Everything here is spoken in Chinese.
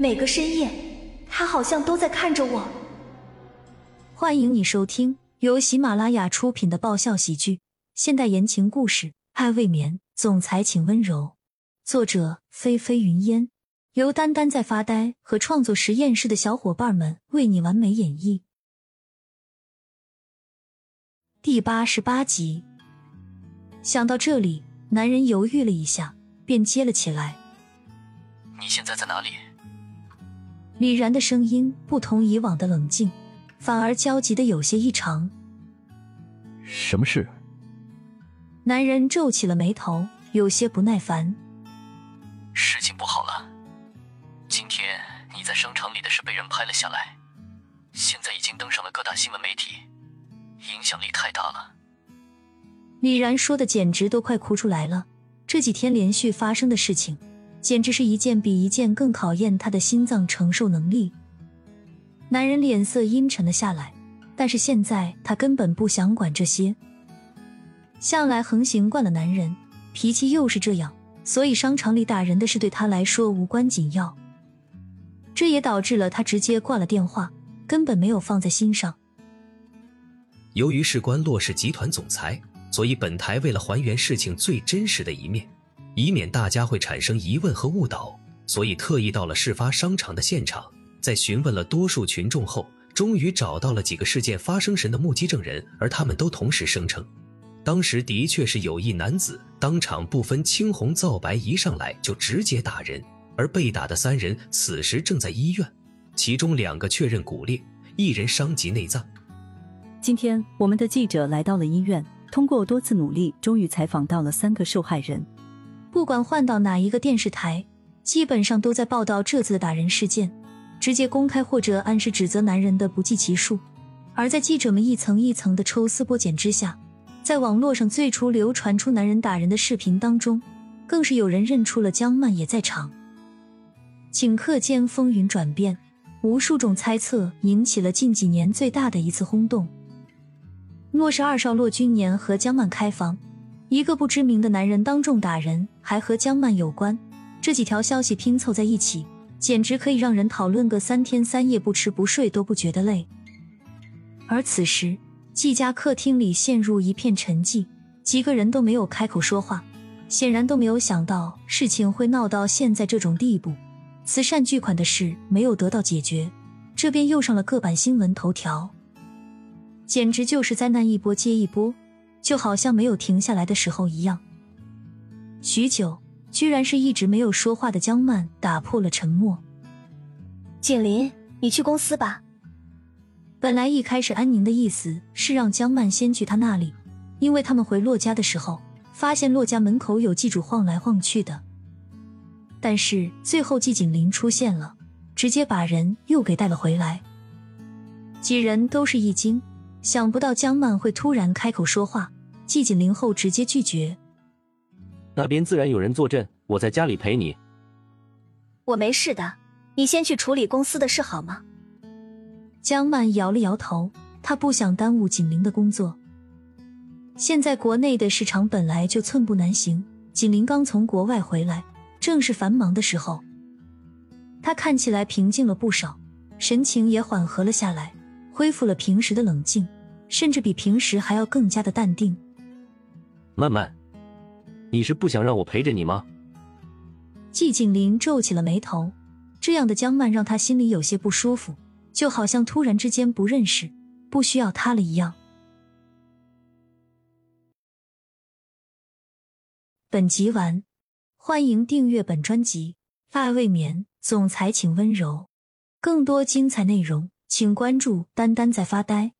每个深夜，他好像都在看着我。欢迎你收听由喜马拉雅出品的爆笑喜剧、现代言情故事《爱未眠》，总裁请温柔。作者：菲菲云烟，由丹丹在发呆和创作实验室的小伙伴们为你完美演绎。第八十八集。想到这里，男人犹豫了一下，便接了起来：“你现在在哪里？”李然的声音不同以往的冷静，反而焦急的有些异常。什么事？男人皱起了眉头，有些不耐烦。事情不好了，今天你在商场里的事被人拍了下来，现在已经登上了各大新闻媒体，影响力太大了。李然说的简直都快哭出来了。这几天连续发生的事情，简直是一件比一件更考验他的心脏承受能力。男人脸色阴沉了下来，但是现在他根本不想管这些。向来横行惯了男人，脾气又是这样，所以商场里打人的事对他来说无关紧要。这也导致了他直接挂了电话，根本没有放在心上。由于事关骆氏集团总裁。所以，本台为了还原事情最真实的一面，以免大家会产生疑问和误导，所以特意到了事发商场的现场，在询问了多数群众后，终于找到了几个事件发生时的目击证人，而他们都同时声称，当时的确是有一男子当场不分青红皂白一上来就直接打人，而被打的三人此时正在医院，其中两个确认骨裂，一人伤及内脏。今天，我们的记者来到了医院。通过多次努力，终于采访到了三个受害人。不管换到哪一个电视台，基本上都在报道这次的打人事件，直接公开或者暗示指责男人的不计其数。而在记者们一层一层的抽丝剥茧之下，在网络上最初流传出男人打人的视频当中，更是有人认出了江曼也在场。顷刻间风云转变，无数种猜测引起了近几年最大的一次轰动。若是二少骆君年和江曼开房，一个不知名的男人当众打人，还和江曼有关。这几条消息拼凑在一起，简直可以让人讨论个三天三夜不吃不睡都不觉得累。而此时，季家客厅里陷入一片沉寂，几个人都没有开口说话，显然都没有想到事情会闹到现在这种地步。慈善巨款的事没有得到解决，这边又上了各版新闻头条。简直就是灾难一波接一波，就好像没有停下来的时候一样。许久，居然是一直没有说话的江曼打破了沉默。锦林，你去公司吧。本来一开始安宁的意思是让江曼先去他那里，因为他们回洛家的时候，发现洛家门口有祭主晃来晃去的。但是最后季锦林出现了，直接把人又给带了回来。几人都是一惊。想不到江曼会突然开口说话，季锦林后直接拒绝。那边自然有人坐镇，我在家里陪你。我没事的，你先去处理公司的事好吗？江曼摇了摇头，她不想耽误锦林的工作。现在国内的市场本来就寸步难行，锦林刚从国外回来，正是繁忙的时候。他看起来平静了不少，神情也缓和了下来。恢复了平时的冷静，甚至比平时还要更加的淡定。曼曼，你是不想让我陪着你吗？季景林皱起了眉头，这样的江曼让他心里有些不舒服，就好像突然之间不认识、不需要他了一样。本集完，欢迎订阅本专辑《爱未眠》，总裁请温柔。更多精彩内容。请关注“丹丹在发呆”。